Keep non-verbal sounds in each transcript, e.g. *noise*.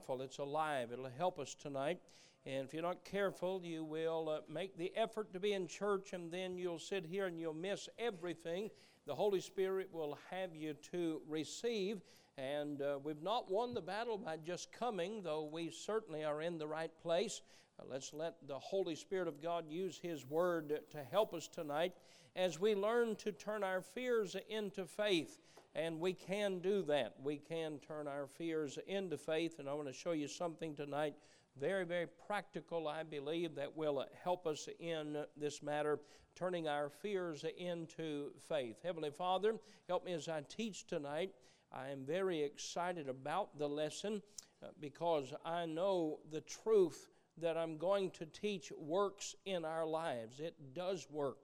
powerful, it's alive, it'll help us tonight. And if you're not careful, you will uh, make the effort to be in church, and then you'll sit here and you'll miss everything the Holy Spirit will have you to receive. And uh, we've not won the battle by just coming, though we certainly are in the right place. Uh, let's let the Holy Spirit of God use His Word to help us tonight as we learn to turn our fears into faith. And we can do that. We can turn our fears into faith. And I want to show you something tonight, very, very practical, I believe, that will help us in this matter, turning our fears into faith. Heavenly Father, help me as I teach tonight. I am very excited about the lesson uh, because I know the truth that I'm going to teach works in our lives. It does work.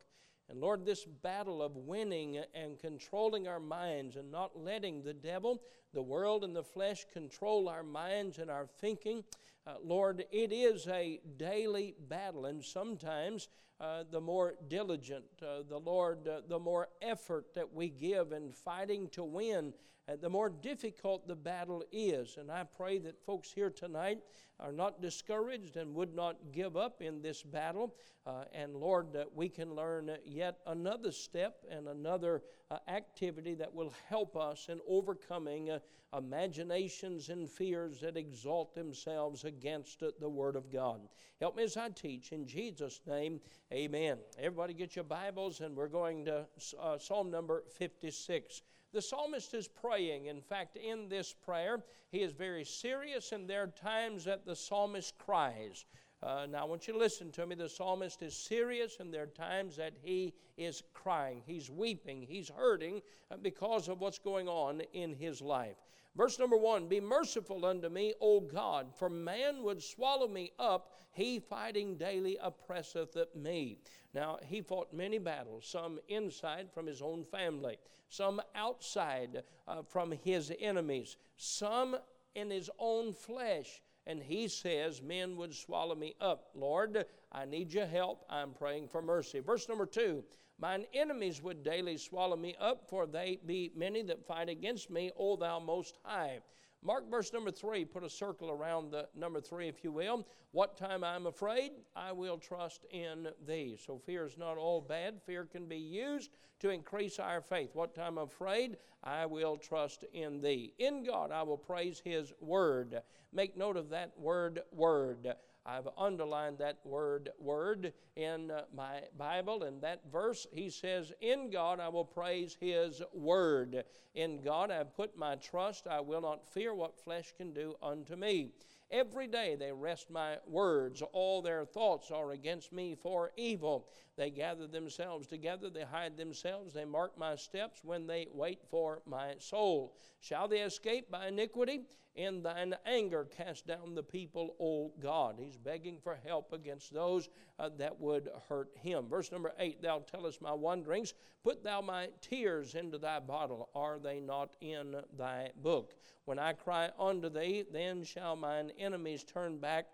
And Lord, this battle of winning and controlling our minds and not letting the devil, the world, and the flesh control our minds and our thinking, uh, Lord, it is a daily battle. And sometimes uh, the more diligent, uh, the Lord, uh, the more effort that we give in fighting to win, uh, the more difficult the battle is. And I pray that folks here tonight are not discouraged and would not give up in this battle. Uh, and Lord, uh, we can learn yet another step and another uh, activity that will help us in overcoming uh, imaginations and fears that exalt themselves against uh, the Word of God. Help me as I teach. In Jesus' name, amen. Everybody get your Bibles, and we're going to uh, Psalm number 56. The psalmist is praying. In fact, in this prayer, he is very serious, and there are times that the psalmist cries. Uh, now, I want you to listen to me. The psalmist is serious, and there are times that he is crying. He's weeping. He's hurting uh, because of what's going on in his life. Verse number one Be merciful unto me, O God, for man would swallow me up. He fighting daily oppresseth me. Now, he fought many battles, some inside from his own family, some outside uh, from his enemies, some in his own flesh. And he says, Men would swallow me up. Lord, I need your help. I'm praying for mercy. Verse number two Mine enemies would daily swallow me up, for they be many that fight against me, O thou most high. Mark verse number three, put a circle around the number three, if you will. What time I'm afraid, I will trust in thee. So fear is not all bad. Fear can be used to increase our faith. What time I'm afraid, I will trust in thee. In God, I will praise his word. Make note of that word, word. I've underlined that word, word, in uh, my Bible. and that verse, he says, In God I will praise his word. In God I put my trust. I will not fear what flesh can do unto me. Every day they wrest my words. All their thoughts are against me for evil. They gather themselves together. They hide themselves. They mark my steps when they wait for my soul. Shall they escape by iniquity? In thine anger, cast down the people, O God. He's begging for help against those uh, that would hurt him. Verse number eight Thou tellest my wanderings, put thou my tears into thy bottle. Are they not in thy book? When I cry unto thee, then shall mine enemies turn back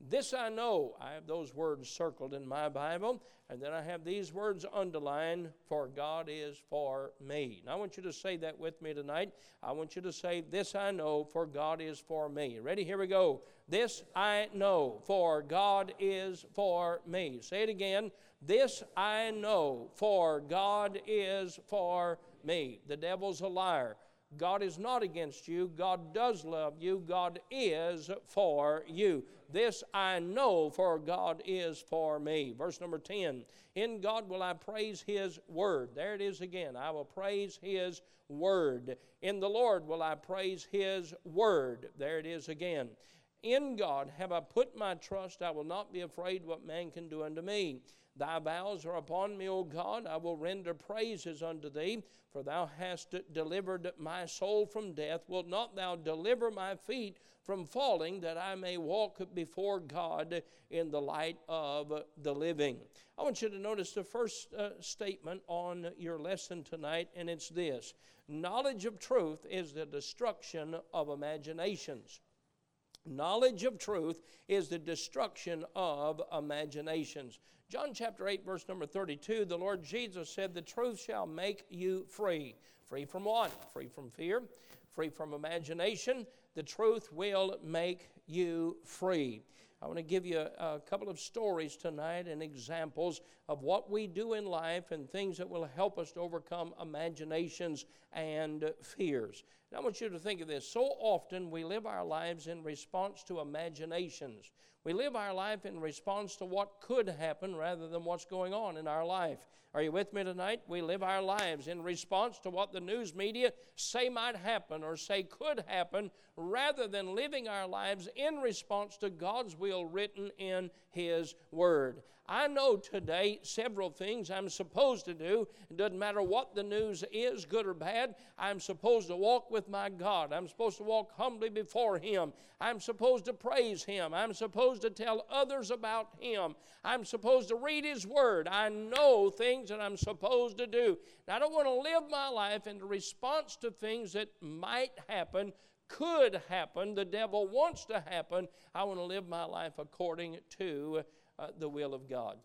this I know. I have those words circled in my Bible, and then I have these words underlined for God is for me. Now I want you to say that with me tonight. I want you to say, This I know, for God is for me. Ready? Here we go. This I know, for God is for me. Say it again. This I know, for God is for me. The devil's a liar. God is not against you. God does love you. God is for you. This I know, for God is for me. Verse number 10 In God will I praise His word. There it is again. I will praise His word. In the Lord will I praise His word. There it is again. In God have I put my trust. I will not be afraid what man can do unto me. Thy vows are upon me, O God. I will render praises unto thee, for thou hast delivered my soul from death. Wilt not thou deliver my feet from falling, that I may walk before God in the light of the living? I want you to notice the first uh, statement on your lesson tonight, and it's this Knowledge of truth is the destruction of imaginations. Knowledge of truth is the destruction of imaginations. John chapter 8, verse number 32, the Lord Jesus said, The truth shall make you free. Free from what? Free from fear, free from imagination, the truth will make you free. I want to give you a, a, couple of stories tonight and examples of what we do in life and things that will help us to overcome imaginations and fears. And I want you to think of this. So often we live our lives in response to imaginations. We live our life in response to what could happen rather than what's going on in our life. Are you with me tonight? We live our lives in response to what the news media say might happen or say could happen rather than living our lives in response to God's will written in His Word. I know today several things I'm supposed to do. It doesn't matter what the news is, good or bad. I'm supposed to walk with my God. I'm supposed to walk humbly before Him. I'm supposed to praise Him. I'm supposed to tell others about Him. I'm supposed to read His Word. I know things that I'm supposed to do. Now, I don't want to live my life in response to things that might happen could happen, the devil wants to happen. I want to live my life according to uh, the will of God.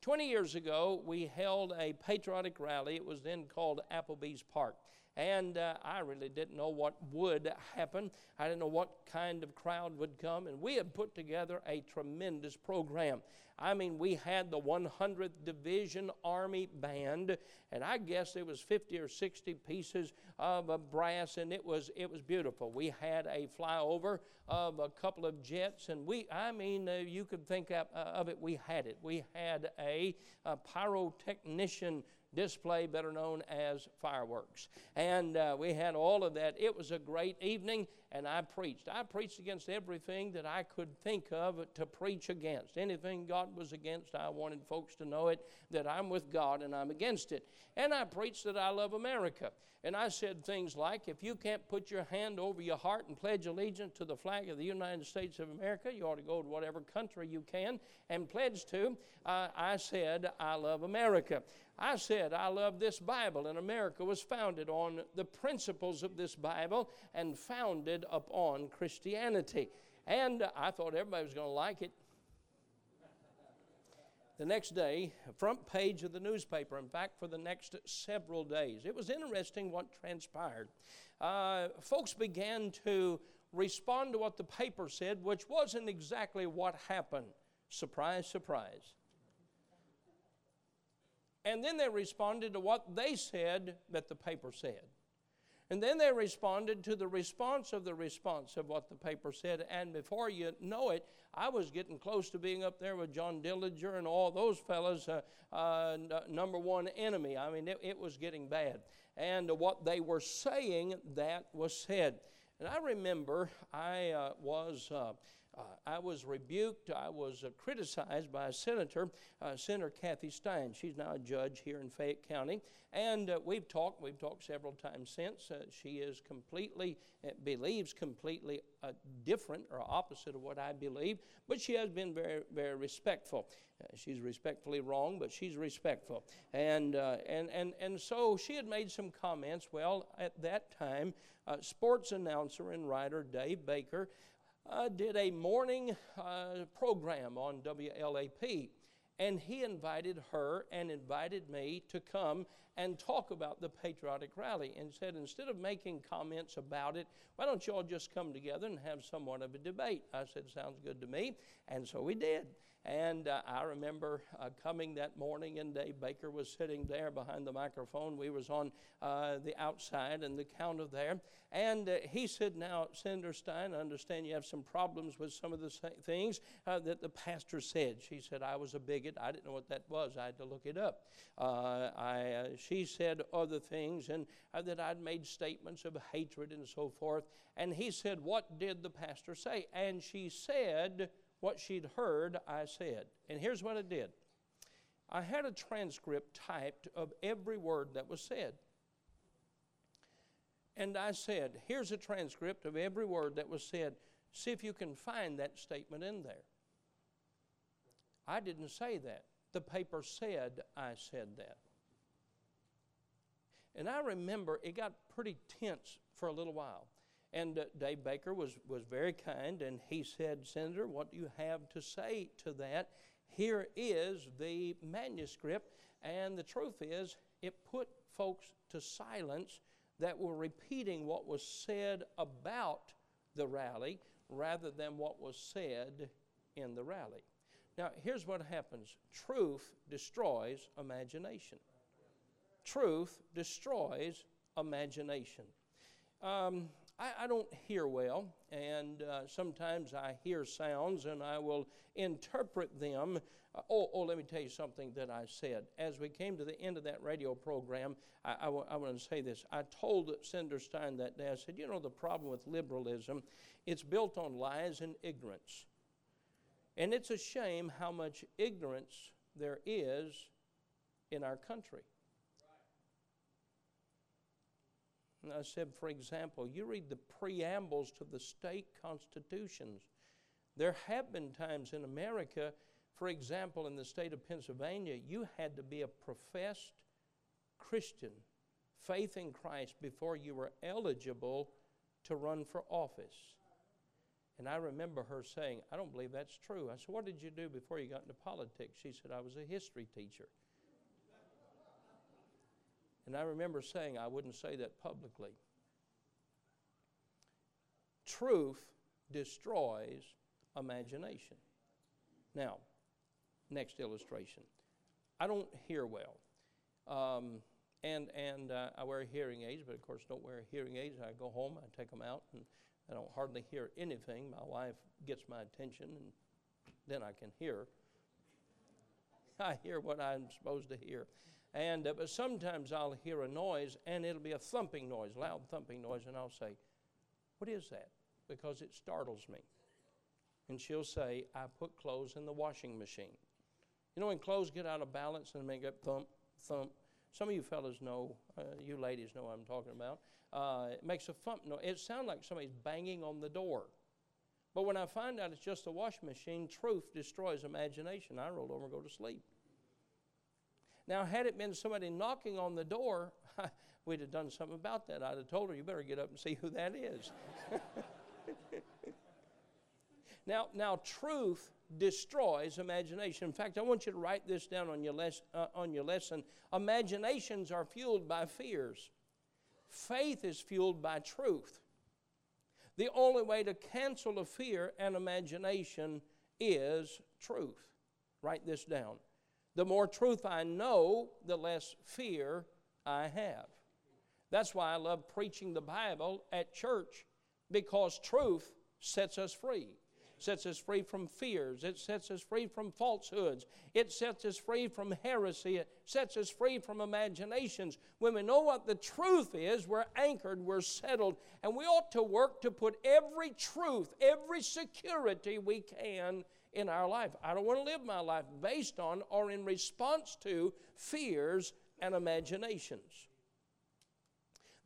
20 years ago, we held a patriotic rally. It was then called Applebee's Park. And uh, I really didn't know what would happen. I didn't know what kind of crowd would come. And we had put together a tremendous program. I mean, we had the 100th Division Army Band, and I guess it was 50 or 60 pieces of uh, brass, and it was it was beautiful. We had a flyover of a couple of jets, and we, I mean, uh, you could think of, uh, of, it. We had it. We had a, a pyrotechnician display, better known as fireworks. And uh, we had all of that. It was a great evening, and I preached. I preached against everything that I could think of to preach against. Anything God was against, I wanted folks to know it, that I'm with God and I'm against it. And I preached that I love America. And I said things like, if you can't put your hand over your heart and pledge allegiance to the flag of the United States of America, you ought to go to whatever country you can and pledge to. Uh, I said, I love America. I said, I love this Bible, and America was founded on the principles of this Bible and founded upon Christianity. And I thought everybody was going to like it. The next day, front page of the newspaper, in fact, for the next several days. It was interesting what transpired. Uh, folks began to respond to what the paper said, which wasn't exactly what happened. Surprise, surprise. And then they responded to what they said that the paper said. And then they responded to the response of the response of what the paper said. And before you know it, I was getting close to being up there with John Dillinger and all those fellas, uh, uh, n- number one enemy. I mean, it, it was getting bad. And what they were saying, that was said. And I remember I uh, was uh, uh, I was rebuked, I was uh, criticized by a senator, uh, Senator Kathy Stein. She's now a judge here in Fayette County. And uh, we've talked, we've talked several times since. Uh, she is completely, uh, believes completely different or opposite of what I believe, but she has been very, very respectful. she's respectfully wrong, but she's respectful. And, and, and, and so she had made some comments. Well, at that time, sports announcer and writer Dave Baker uh, did a morning uh, program on WLAP. And he invited her and invited me to come and talk about the patriotic rally and said, instead of making comments about it, why don't you all just come together and have somewhat of a debate? I said, sounds good to me. And so we did. And uh, I remember uh, coming that morning, and Dave Baker was sitting there behind the microphone. We was on uh, the outside and the counter there. And uh, he said, now, Senator Stein, I understand you have some problems with some of the things uh, that the pastor said. She said, I was a bigot. I didn't know what that was. I had to look it up. Uh, I, she said other things, and uh, that I'd made statements of hatred and so forth. And he said, what did the pastor say? And she said, what she'd heard, I said. And here's what I did I had a transcript typed of every word that was said. And I said, Here's a transcript of every word that was said. See if you can find that statement in there. I didn't say that. The paper said I said that. And I remember it got pretty tense for a little while. And uh, Dave Baker was, was very kind, and he said, Senator, what do you have to say to that? Here is the manuscript, and the truth is, it put folks to silence that were repeating what was said about the rally rather than what was said in the rally. Now, here's what happens truth destroys imagination. Truth destroys imagination. Um, I, I, don't hear well, and uh, sometimes I hear sounds and I will interpret them. Uh, oh, oh, let me tell you something that I said. As we came to the end of that radio program, I, I, w- I want to say this. I told Senator Stein that day, I said, You know, the problem with liberalism, it's built on lies and ignorance. And it's a shame how much ignorance there is in our country. I said, for example, you read the preambles to the state constitutions. There have been times in America, for example, in the state of Pennsylvania, you had to be a professed Christian, faith in Christ, before you were eligible to run for office. And I remember her saying, I don't believe that's true. I said, What did you do before you got into politics? She said, I was a history teacher. And I remember saying I wouldn't say that publicly. Truth destroys imagination. Now, next illustration. I don't hear well. Um, and and uh, I wear hearing aids, but of course, don't wear hearing aids. I go home, I take them out, and I don't hardly hear anything. My wife gets my attention, and then I can hear. *laughs* I hear what I'm supposed to hear. And uh, but sometimes I'll hear a noise, and it'll be a thumping noise, loud thumping noise, and I'll say, "What is that?" Because it startles me. And she'll say, "I put clothes in the washing machine." You know, when clothes get out of balance and make a thump, thump. Some of you fellas know, uh, you ladies know what I'm talking about. Uh, it makes a thump noise. It sounds like somebody's banging on the door. But when I find out it's just a washing machine, truth destroys imagination. I roll over and go to sleep. Now, had it been somebody knocking on the door, *laughs* we'd have done something about that. I'd have told her, you better get up and see who that is. *laughs* now, now, truth destroys imagination. In fact, I want you to write this down on your, les- uh, on your lesson. Imaginations are fueled by fears, faith is fueled by truth. The only way to cancel a fear and imagination is truth. Write this down. The more truth I know, the less fear I have. That's why I love preaching the Bible at church because truth sets us free. sets us free from fears. It sets us free from falsehoods. It sets us free from heresy. It sets us free from imaginations. When we know what the truth is, we're anchored, we're settled, and we ought to work to put every truth, every security we can in our life. I don't want to live my life based on or in response to fears and imaginations.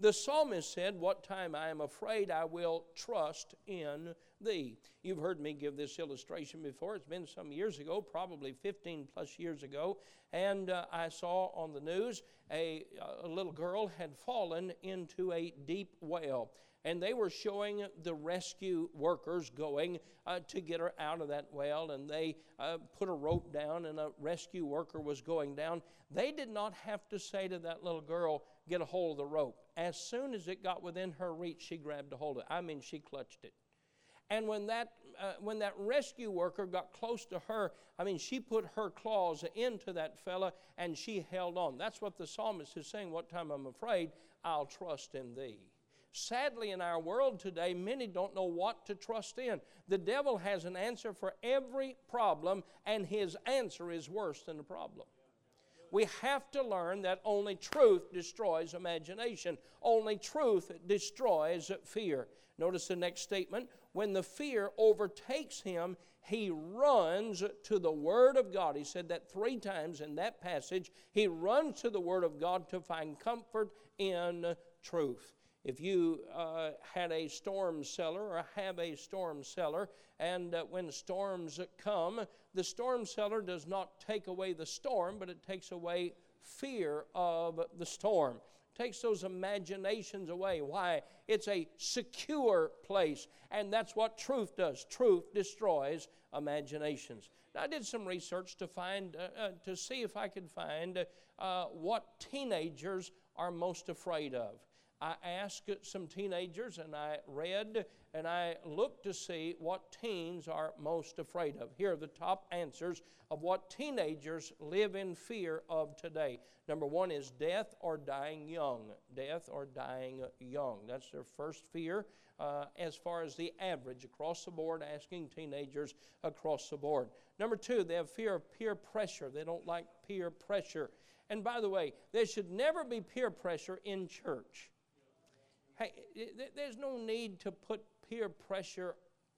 The psalmist said, What time I am afraid, I will trust in thee. You've heard me give this illustration before. It's been some years ago, probably 15 plus years ago. And uh, I saw on the news a, a little girl had fallen into a deep well and they were showing the rescue workers going uh, to get her out of that well, and they uh, put a rope down, and a rescue worker was going down. They did not have to say to that little girl, Get a hold of the rope. As soon as it got within her reach, she grabbed a hold of it. I mean, she clutched it. And when that, uh, when that rescue worker got close to her, I mean, she put her claws into that fella and she held on. That's what the psalmist is saying. What time I'm afraid, I'll trust in thee. Sadly, in our world today, many don't know what to trust in. The devil has an answer for every problem, and his answer is worse than the problem. We have to learn that only truth destroys imagination, only truth destroys fear. Notice the next statement when the fear overtakes him, he runs to the Word of God. He said that three times in that passage. He runs to the Word of God to find comfort in truth if you uh, had a storm cellar or have a storm cellar, and uh, when storms come, the storm cellar does not take away the storm, but it takes away fear of the storm. Takes those imaginations away. Why? It's a secure place, and that's what truth does. Truth destroys imaginations. Now, I did some research to find, uh, uh to see if I could find uh, what teenagers are most afraid of. I asked some teenagers and I read and I looked to see what teens are most afraid of. Here are the top answers of what teenagers live in fear of today. Number one is death or dying young. Death or dying young. That's their first fear uh, as far as the average across the board, asking teenagers across the board. Number two, they have fear of peer pressure. They don't like peer pressure. And by the way, there should never be peer pressure in church. Hey, there's no need to put peer pressure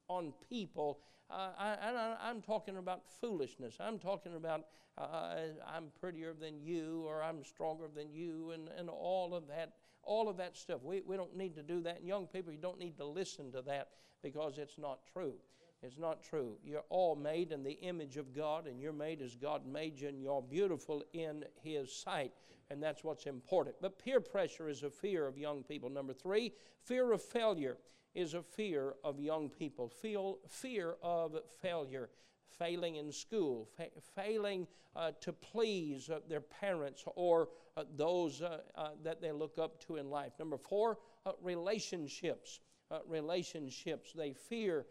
on people. Uh, I, am talking about foolishness. I'm talking about uh, I'm prettier than you or I'm stronger than you and, and all of that all of that stuff. We, we don't need to do that. And young people, you don't need to listen to that because it's not true. It's not true. You're all made in the image of God, and you're made as God made you, and you're beautiful in His sight. And that's what's important. But peer pressure is a fear of young people. Number three, fear of failure is a fear of young people. Feel fear of failure failing in school, fa- failing uh, to please uh, their parents or uh, those uh, uh, that they look up to in life. Number four, uh, relationships. relationships. They fear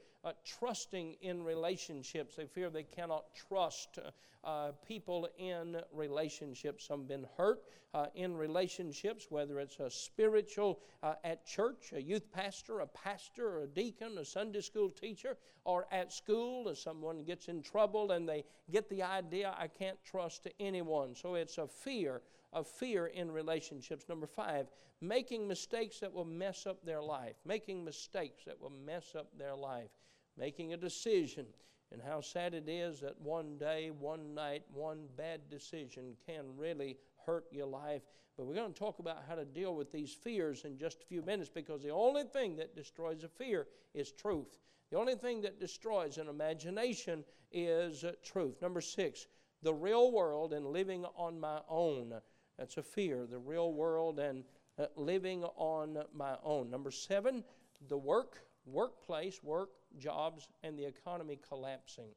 trusting in relationships. They fear they cannot trust uh, people in relationships. Some have been hurt uh, in relationships, whether it's a spiritual uh, at church, a youth pastor, a pastor, a deacon, a Sunday school teacher, or at school, as someone gets in trouble and they get the idea, I can't trust anyone. So it's a fear of fear in relationships. Number five, making mistakes that will mess up their life. Making mistakes that will mess up their life. Making a decision and how sad it is that one day, one night, one bad decision can really hurt your life. But we're going to talk about how to deal with these fears in just a few minutes because the only thing that destroys a fear is truth. The only thing that destroys an imagination is uh, truth. Number six, the real world and living on my own. That's a fear, the real world and uh, living on my own. Number seven, the work, workplace, work jobs and the economy collapsing.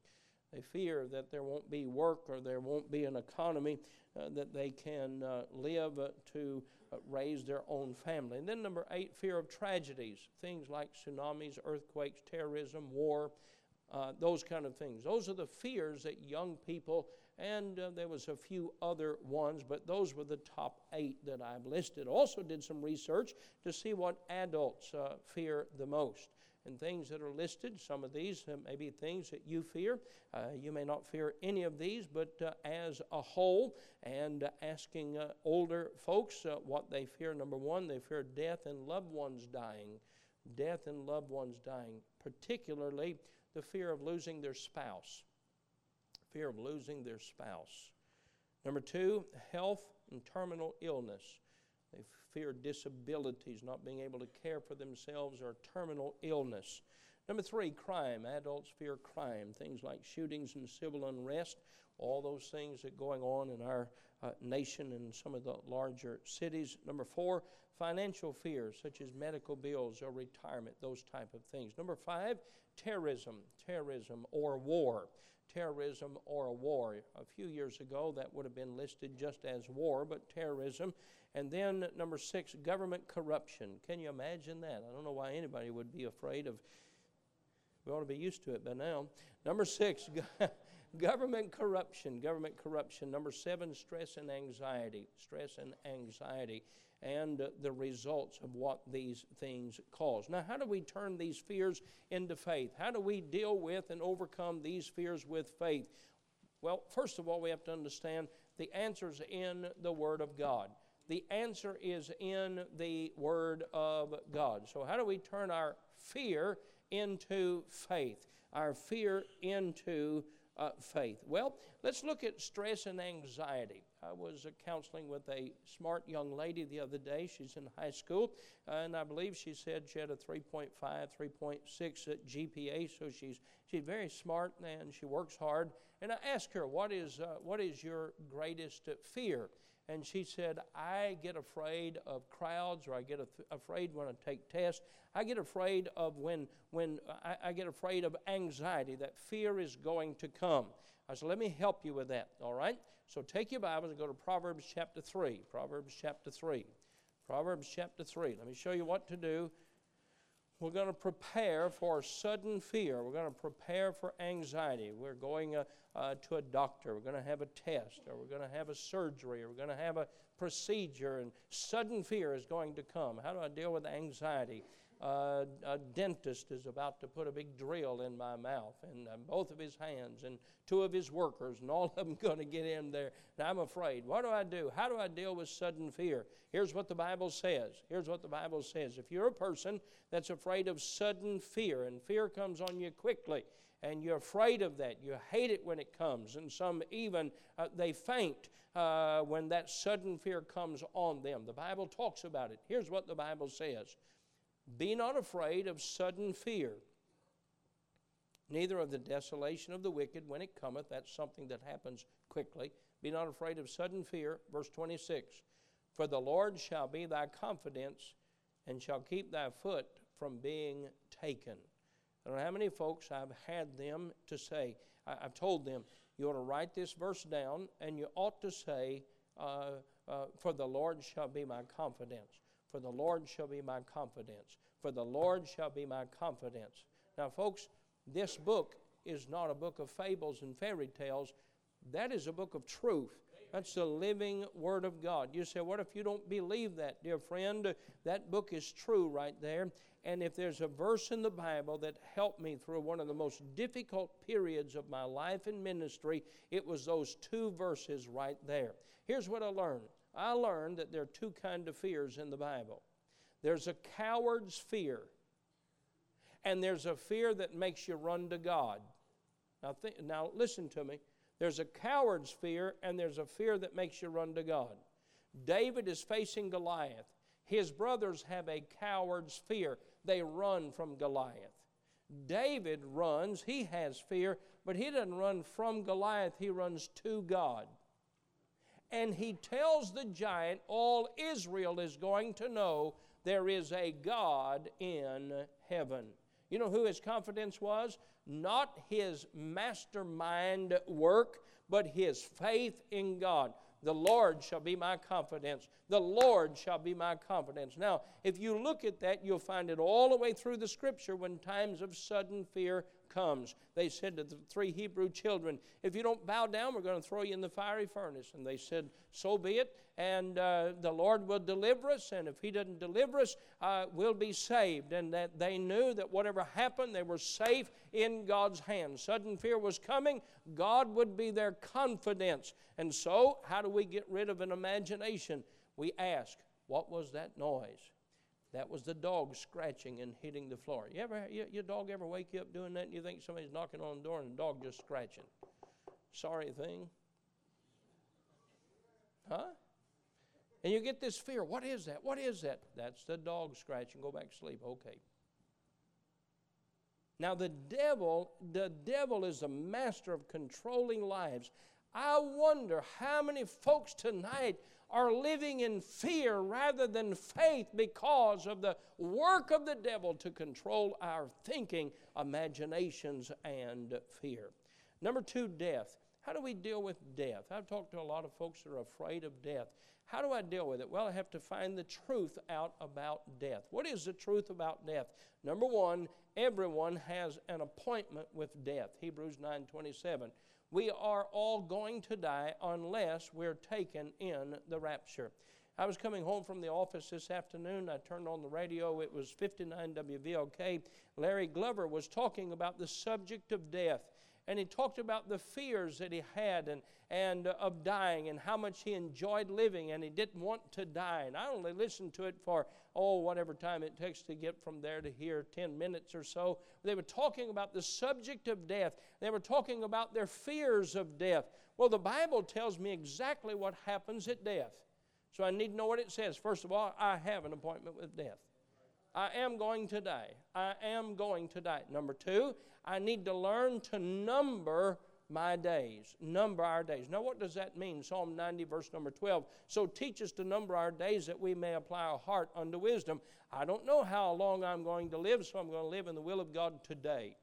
They fear that there won't be work or there won't be an economy uh, that they can uh, live uh, to uh, raise their own family. And then, number eight, fear of tragedies, things like tsunamis, earthquakes, terrorism, war, uh, those kind of things. Those are the fears that young people, and uh, there was a few other ones, but those were the top eight that I've listed. Also, did some research to see what adults fear the most and things that are listed. Some of these uh, may be things that you fear. Uh, you may not fear any of these, but uh, as a whole, and asking older folks what they fear. Number one, they fear death and loved ones dying. Death and loved ones dying, particularly the fear of losing their spouse. Fear of losing their spouse. Number two, health and terminal illness. They fear disabilities, not being able to care for themselves, or terminal illness. Number three, crime. Adults fear crime. Things like shootings and civil unrest, all those things that are going on in our uh, nation and some of the larger cities. Number four, financial fears such as medical bills or retirement, those type of things. Number five, terrorism, terrorism or war. Terrorism or a war. A few years ago, that would have been listed just as war, but terrorism and then, number six, government corruption. Can you imagine that? I don't know why anybody would be afraid of. We ought to be used to it by now. Number six, *laughs* government corruption. Government corruption. Number seven, stress and anxiety. Stress and anxiety. And the results of what these things cause. Now, how do we turn these fears into faith? How do we deal with and overcome these fears with faith? Well, first of all, we have to understand the answers in the Word of God. The answer is in the Word of God. So, how do we turn our fear into faith? Our fear into uh, faith? Well, let's look at stress and anxiety. I was uh, counseling with a smart young lady the other day. She's in high school, and I believe she said she had a 3.5, 3.6 GPA, so she's, she's very smart and she works hard. And I asked her, What is, uh, what is your greatest fear? And she said, I get afraid of crowds or I get af- afraid when I take tests. I get afraid of when, when I, I, get afraid of anxiety, that fear is going to come. I said, let me help you with that, all right? So take your Bibles and go to Proverbs chapter 3. Proverbs chapter 3. Proverbs chapter 3. Let me show you what to do. We're going to prepare for sudden fear. We're going to prepare for anxiety. We're going uh, uh, to a doctor. We're going to have a test, or we're going to have a surgery, or we're going to have a procedure, and sudden fear is going to come. How do I deal with anxiety? Uh, a dentist is about to put a big drill in my mouth, and uh, both of his hands, and two of his workers, and all of them *laughs* going to get in there. And I'm afraid. What do I do? How do I deal with sudden fear? Here's what the Bible says. Here's what the Bible says. If you're a person that's afraid of sudden fear, and fear comes on you quickly, and you're afraid of that, you hate it when it comes, and some even uh, they faint uh, when that sudden fear comes on them. The Bible talks about it. Here's what the Bible says. Be not afraid of sudden fear, neither of the desolation of the wicked when it cometh. That's something that happens quickly. Be not afraid of sudden fear. Verse 26 For the Lord shall be thy confidence and shall keep thy foot from being taken. I don't know how many folks I've had them to say, I, have told them, you ought to write this verse down and you ought to say, uh, uh, For the Lord shall be my confidence. For the Lord shall be my confidence. For the Lord shall be my confidence. Now, folks, this book is not a book of fables and fairy tales. That is a book of truth. That's the living Word of God. You say, What if you don't believe that, dear friend? That book is true right there. And if there's a verse in the Bible that helped me through one of the most difficult periods of my life and ministry, it was those two verses right there. Here's what I learned I learned that there are two kind of fears in the Bible. There's a coward's fear, and there's a fear that makes you run to God. Now, now listen to me. There's a coward's fear, and there's a fear that makes you run to God. David is facing Goliath. His brothers have a coward's fear. They run from Goliath. David runs, he has fear, but he doesn't run from Goliath, he runs to God and he tells the giant, All Israel is going to know there is a God in heaven. You know who his confidence was? Not his mastermind work, but his faith in God. The Lord shall be my confidence. The Lord shall be my confidence. Now, if you look at that, you'll find it all the way through the scripture when times of sudden fear comes. They said to the three Hebrew children, If you don't bow down, we're going to throw you in the fiery furnace. And they said, So be it. And uh, the Lord will deliver us. And if He doesn't deliver us, uh, we'll be saved. And that they knew that whatever happened, they were safe in God's hands. Sudden fear was coming. God would be their confidence. And so, how do we get rid of an imagination? We ask, What was that noise? That was the dog scratching and hitting the floor. You ever, you, your dog ever wake you up doing that and you think somebody's knocking on the door and the dog just scratching? Sorry thing. Huh? And you get this fear. What is that? What is that? That's the dog scratching. Go back to sleep. Okay. Now the devil, the devil is a master of controlling lives. I wonder how many folks tonight are living in fear rather than faith because of the work of the devil to control our thinking, imaginations, and fear. Number two, death. How do we deal with death? I've talked to a lot of folks that are afraid of death. How do I deal with it? Well, I have to find the truth out about death. What is the truth about death? Number one, everyone has an appointment with death. Hebrews 9 27 we are all going to die unless we're taken in the rapture. I was coming home from the office this afternoon. I turned on the radio. It was 59 WVLK. Larry Glover was talking about the subject of death and he talked about the fears that he had and, and uh, of dying and how much he enjoyed living and he didn't want to die. And I only listened to it for, oh, whatever time it takes to get from there to here, 10 minutes or so. They were talking about the subject of death, they were talking about their fears of death. Well, the Bible tells me exactly what happens at death. So I need to know what it says. First of all, I have an appointment with death. I am going to die. I am going to die. Number two, I need to learn to number my days. Number our days. Now, what does that mean? Psalm 90, verse number 12. So teach us to number our days that we may apply our heart unto wisdom. I don't know how long I'm going to live, so I'm going to live in the will of God today.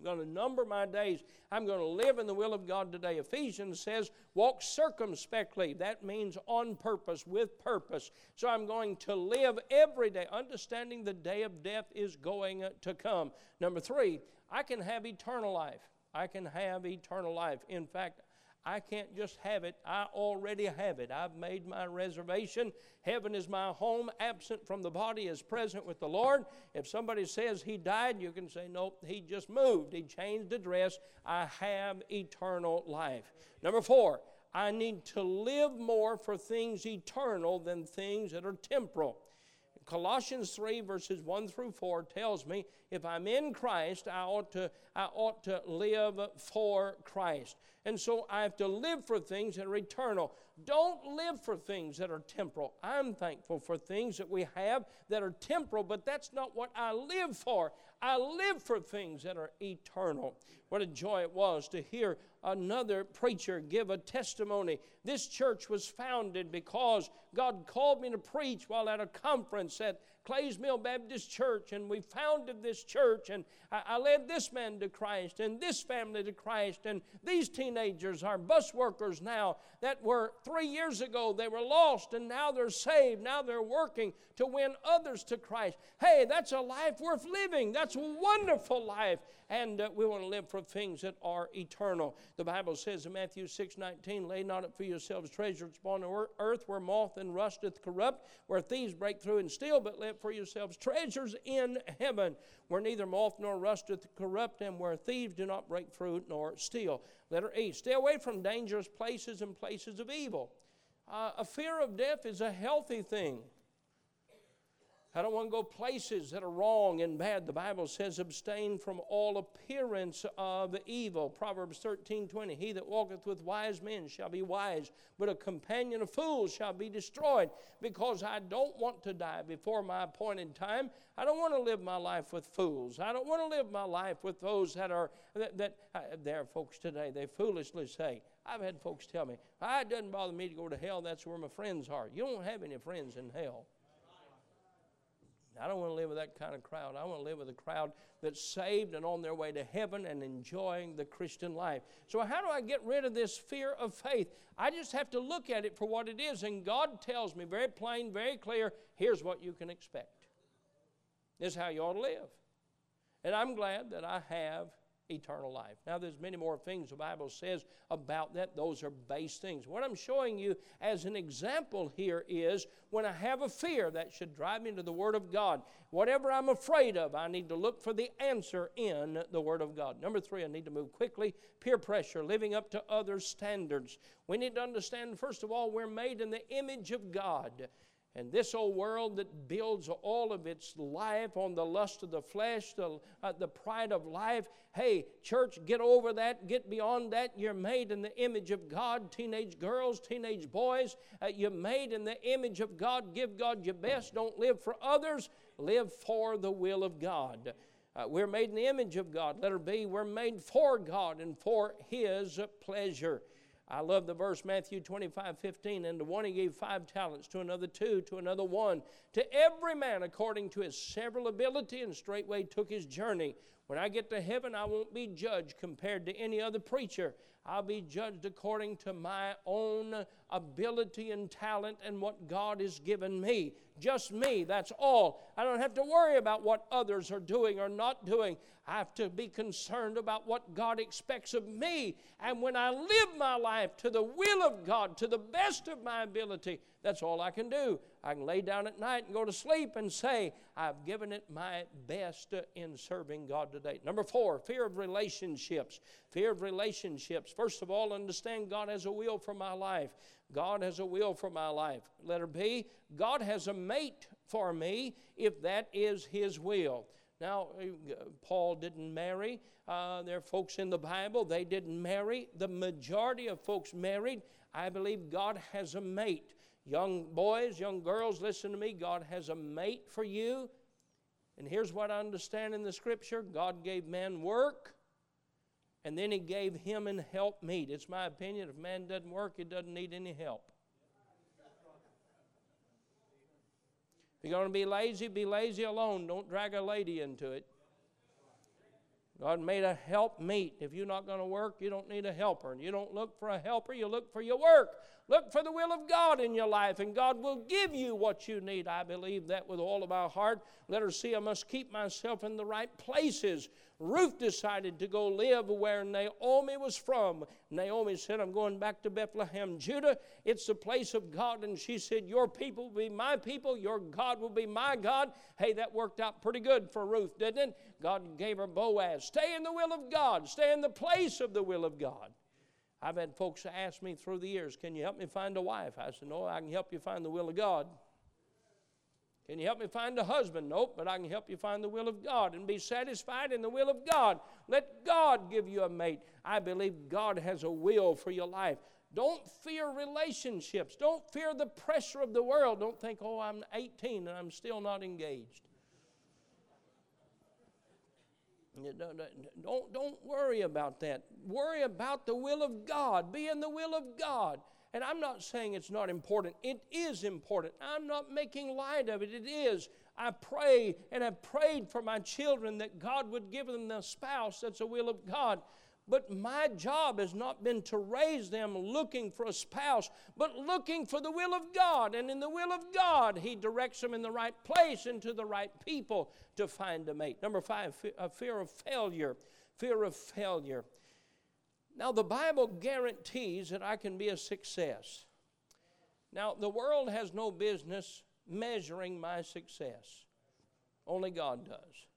I'm going to number my days. I'm going to live in the will of God today. Ephesians says, walk circumspectly. That means on purpose, with purpose. So I'm going to live every day, understanding the day of death is going to come. Number three, I can have eternal life. I can have eternal life. In fact, I can't just have it. I already have it. I've made my reservation. Heaven is my home. Absent from the body is present with the Lord. If somebody says he died, you can say, nope, he just moved. He changed address. I have eternal life. Number four, I need to live more for things eternal than things that are temporal. Colossians 3, verses 1 through 4 tells me if I'm in Christ, I ought to, I ought to live for Christ. And so I have to live for things that are eternal. Don't live for things that are temporal. I'm thankful for things that we have that are temporal, but that's not what I live for. I live for things that are eternal. What a joy it was to hear another preacher give a testimony. This church was founded because God called me to preach while at a conference at Clays Mill Baptist Church, and we founded this church, and I, I, led this man to Christ, and this family to Christ, and these teenagers are bus workers now that were three years ago, they were lost, and now they're saved. Now they're working to win others to Christ. Hey, that's a life worth living. That's a wonderful life and uh, we want to live for things that are eternal. The Bible says in Matthew 6 19, Lay not up for yourselves treasures upon earth where moth and rusteth corrupt, where thieves break through and steal, but lay up for yourselves treasures in heaven, where neither moth nor rusteth corrupt, and where thieves do not break through nor steal. Letter E, stay away from dangerous places and places of evil. Uh, a fear of death is a healthy thing. I don't want to go places that are wrong and bad. The Bible says, abstain from all appearance of evil. Proverbs 13 20. He that walketh with wise men shall be wise, but a companion of fools shall be destroyed. Because I don't want to die before my appointed time. I don't want to live my life with fools. I don't want to live my life with those that are, that, that uh, there are folks today, they foolishly say, I've had folks tell me, ah, it doesn't bother me to go to hell, that's where my friends are. You don't have any friends in hell. I don't want to live with that kind of crowd. I want to live with a crowd that's saved and on their way to heaven and enjoying the Christian life. So, how do I get rid of this fear of faith? I just have to look at it for what it is. And God tells me very plain, very clear here's what you can expect. This is how you ought to live. And I'm glad that I have eternal life. Now, there's many more things the Bible says about that. Those are base things. What I'm showing you as an example here is when I have a fear that should drive me to the Word of God. Whatever I'm afraid of, I need to look for the answer in the Word of God. Number three, I need to move quickly. Peer pressure, living up to others' standards. We need to understand, first of all, we're made in the image of God. And this old world that builds all of its life on the lust of the flesh, the, uh, the pride of life. Hey, church, get over that, get beyond that. You're made in the image of God. Teenage girls, teenage boys, uh, you're made in the image of God. Give God your best. Don't live for others, live for the will of God. Uh, we're made in the image of God. Let Letter B, we're made for God and for His pleasure. I love the verse Matthew 25, 15. And to one he gave five talents, to another two, to another one, to every man according to his several ability, and straightway took his journey. When I get to heaven, I won't be judged compared to any other preacher. I'll be judged according to my own ability and talent and what God has given me. Just me, that's all. I don't have to worry about what others are doing or not doing. I have to be concerned about what God expects of me. And when I live my life to the will of God, to the best of my ability, that's all I can do. I can lay down at night and go to sleep and say, I've given it my best in serving God today. Number four, fear of relationships. Fear of relationships. First of all, understand God has a will for my life. God has a will for my life. Letter B, God has a mate for me if that is His will. Now, uh, Paul didn't marry. Uh, there are folks in the Bible, they didn't marry. The majority of folks married. I believe God has a mate. Young boys, young girls, listen to me. God has a mate for you. And here's what I understand in the scripture God gave man work, and then He gave him and help meet. It's my opinion if man doesn't work, he doesn't need any help. If you're going to be lazy, be lazy alone. Don't drag a lady into it. God made a help meet. If you're not going to work, you don't need a helper. And you don't look for a helper, you look for your work. Look for the will of God in your life, and God will give you what you need. I believe that with all of our heart. Let her see I must keep myself in the right places. Ruth decided to go live where Naomi was from. Naomi said, I'm going back to Bethlehem, Judah. It's the place of God. And she said, Your people will be my people, your God will be my God. Hey, that worked out pretty good for Ruth, didn't it? God gave her Boaz. Stay in the will of God, stay in the place of the will of God. I've had folks ask me through the years, Can you help me find a wife? I said, No, I can help you find the will of God. Can you help me find a husband? Nope, but I can help you find the will of God and be satisfied in the will of God. Let God give you a mate. I believe God has a will for your life. Don't fear relationships. Don't fear the pressure of the world. Don't think, oh, I'm 18 and I'm still not engaged. Don't, don't worry about that. Worry about the will of God. Be in the will of God. And I'm not saying it's not important. It is important. I'm not making light of it. It is. I pray and have prayed for my children that God would give them the spouse that's the will of God. But my job has not been to raise them looking for a spouse, but looking for the will of God. And in the will of God, He directs them in the right place and to the right people to find a mate. Number five, uh, fear of failure. Fear of failure. Now, the Bible guarantees that I can be a success. Now, the world has no business measuring my success, only God does.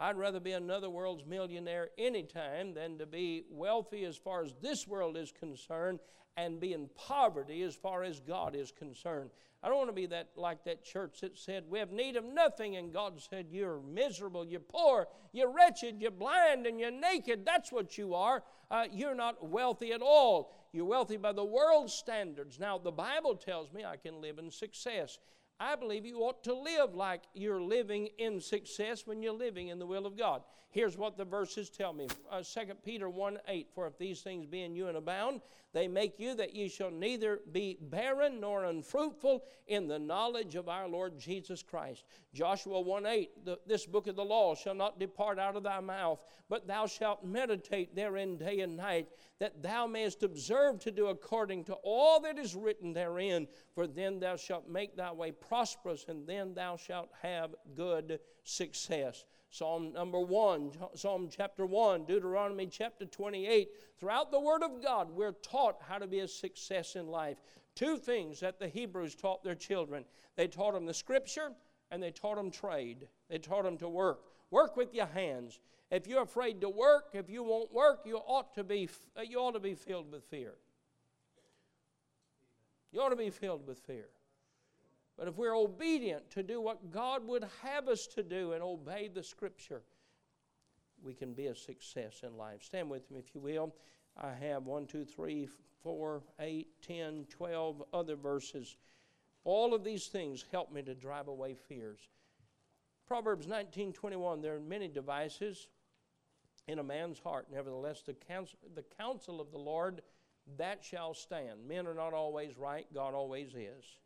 I'd rather be another world's millionaire anytime than to be wealthy as far as this world is concerned and be in poverty as far as God is concerned. I don't want to be that like that church that said, We have need of nothing, and God said, You're miserable, you're poor, you're wretched, you're blind, and you're naked. That's what you are. Uh, you're not wealthy at all. You're wealthy by the world's standards. Now, the Bible tells me I can live in success. I believe you ought to live like you're living in success when you're living in the will of God. Here's what the verses tell me uh, 2 Peter 1 8 For if these things be in you and abound, they make you that ye shall neither be barren nor unfruitful in the knowledge of our Lord Jesus Christ. Joshua 1 8 This book of the law shall not depart out of thy mouth, but thou shalt meditate therein day and night, that thou mayest observe to do according to all that is written therein. For then thou shalt make thy way prosperous, and then thou shalt have good success. Psalm number 1, Psalm chapter 1, Deuteronomy chapter 28. Throughout the Word of God, we're taught how to be a success in life. Two things that the Hebrews taught their children they taught them the Scripture and they taught them trade. They taught them to work. Work with your hands. If you're afraid to work, if you won't work, you ought to be, uh, you ought to be filled with fear. You ought to be filled with fear. But if we're obedient to do what God would have us to do and obey the Scripture, we can be a success in life. Stand with me, if you will. I have one, two, three, four, eight, ten, twelve other verses. All of these things help me to drive away fears. Proverbs 19:21 There are many devices in a man's heart. Nevertheless, the counsel, the counsel of the Lord that shall stand. Men are not always right, God always is.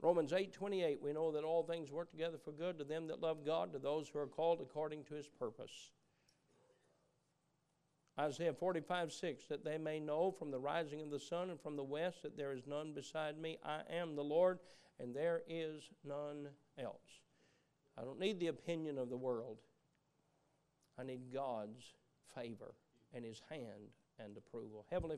Romans 8 28, we know that all things work together for good to them that love God, to those who are called according to his purpose. Isaiah 45 6, that they may know from the rising of the sun and from the west that there is none beside me. I am the Lord, and there is none else. I don't need the opinion of the world. I need God's favor and his hand and approval. Heavenly